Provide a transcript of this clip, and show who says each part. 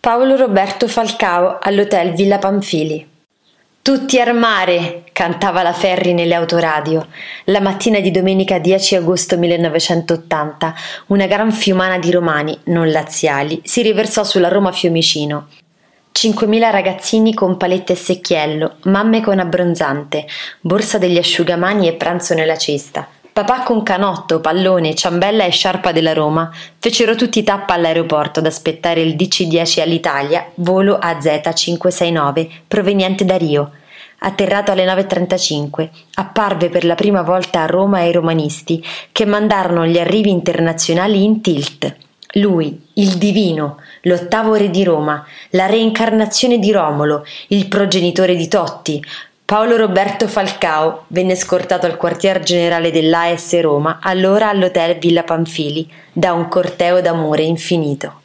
Speaker 1: Paolo Roberto Falcao all'hotel Villa Pamfili. Tutti al mare, cantava la Ferri nelle autoradio. La mattina di domenica 10 agosto 1980, una gran fiumana di romani, non laziali, si riversò sulla Roma Fiumicino. 5.000 ragazzini con palette e secchiello, mamme con abbronzante, borsa degli asciugamani e pranzo nella cesta. Papà con canotto, pallone, ciambella e sciarpa della Roma fecero tutti tappa all'aeroporto ad aspettare il DC-10 all'Italia, volo AZ569, proveniente da Rio. Atterrato alle 9.35, apparve per la prima volta a Roma ai romanisti che mandarono gli arrivi internazionali in tilt. Lui, il divino, l'ottavo re di Roma, la reincarnazione di Romolo, il progenitore di Totti, Paolo Roberto Falcao venne scortato al quartier generale dell'AS Roma, allora all'hotel Villa Pamfili, da un corteo d'amore infinito.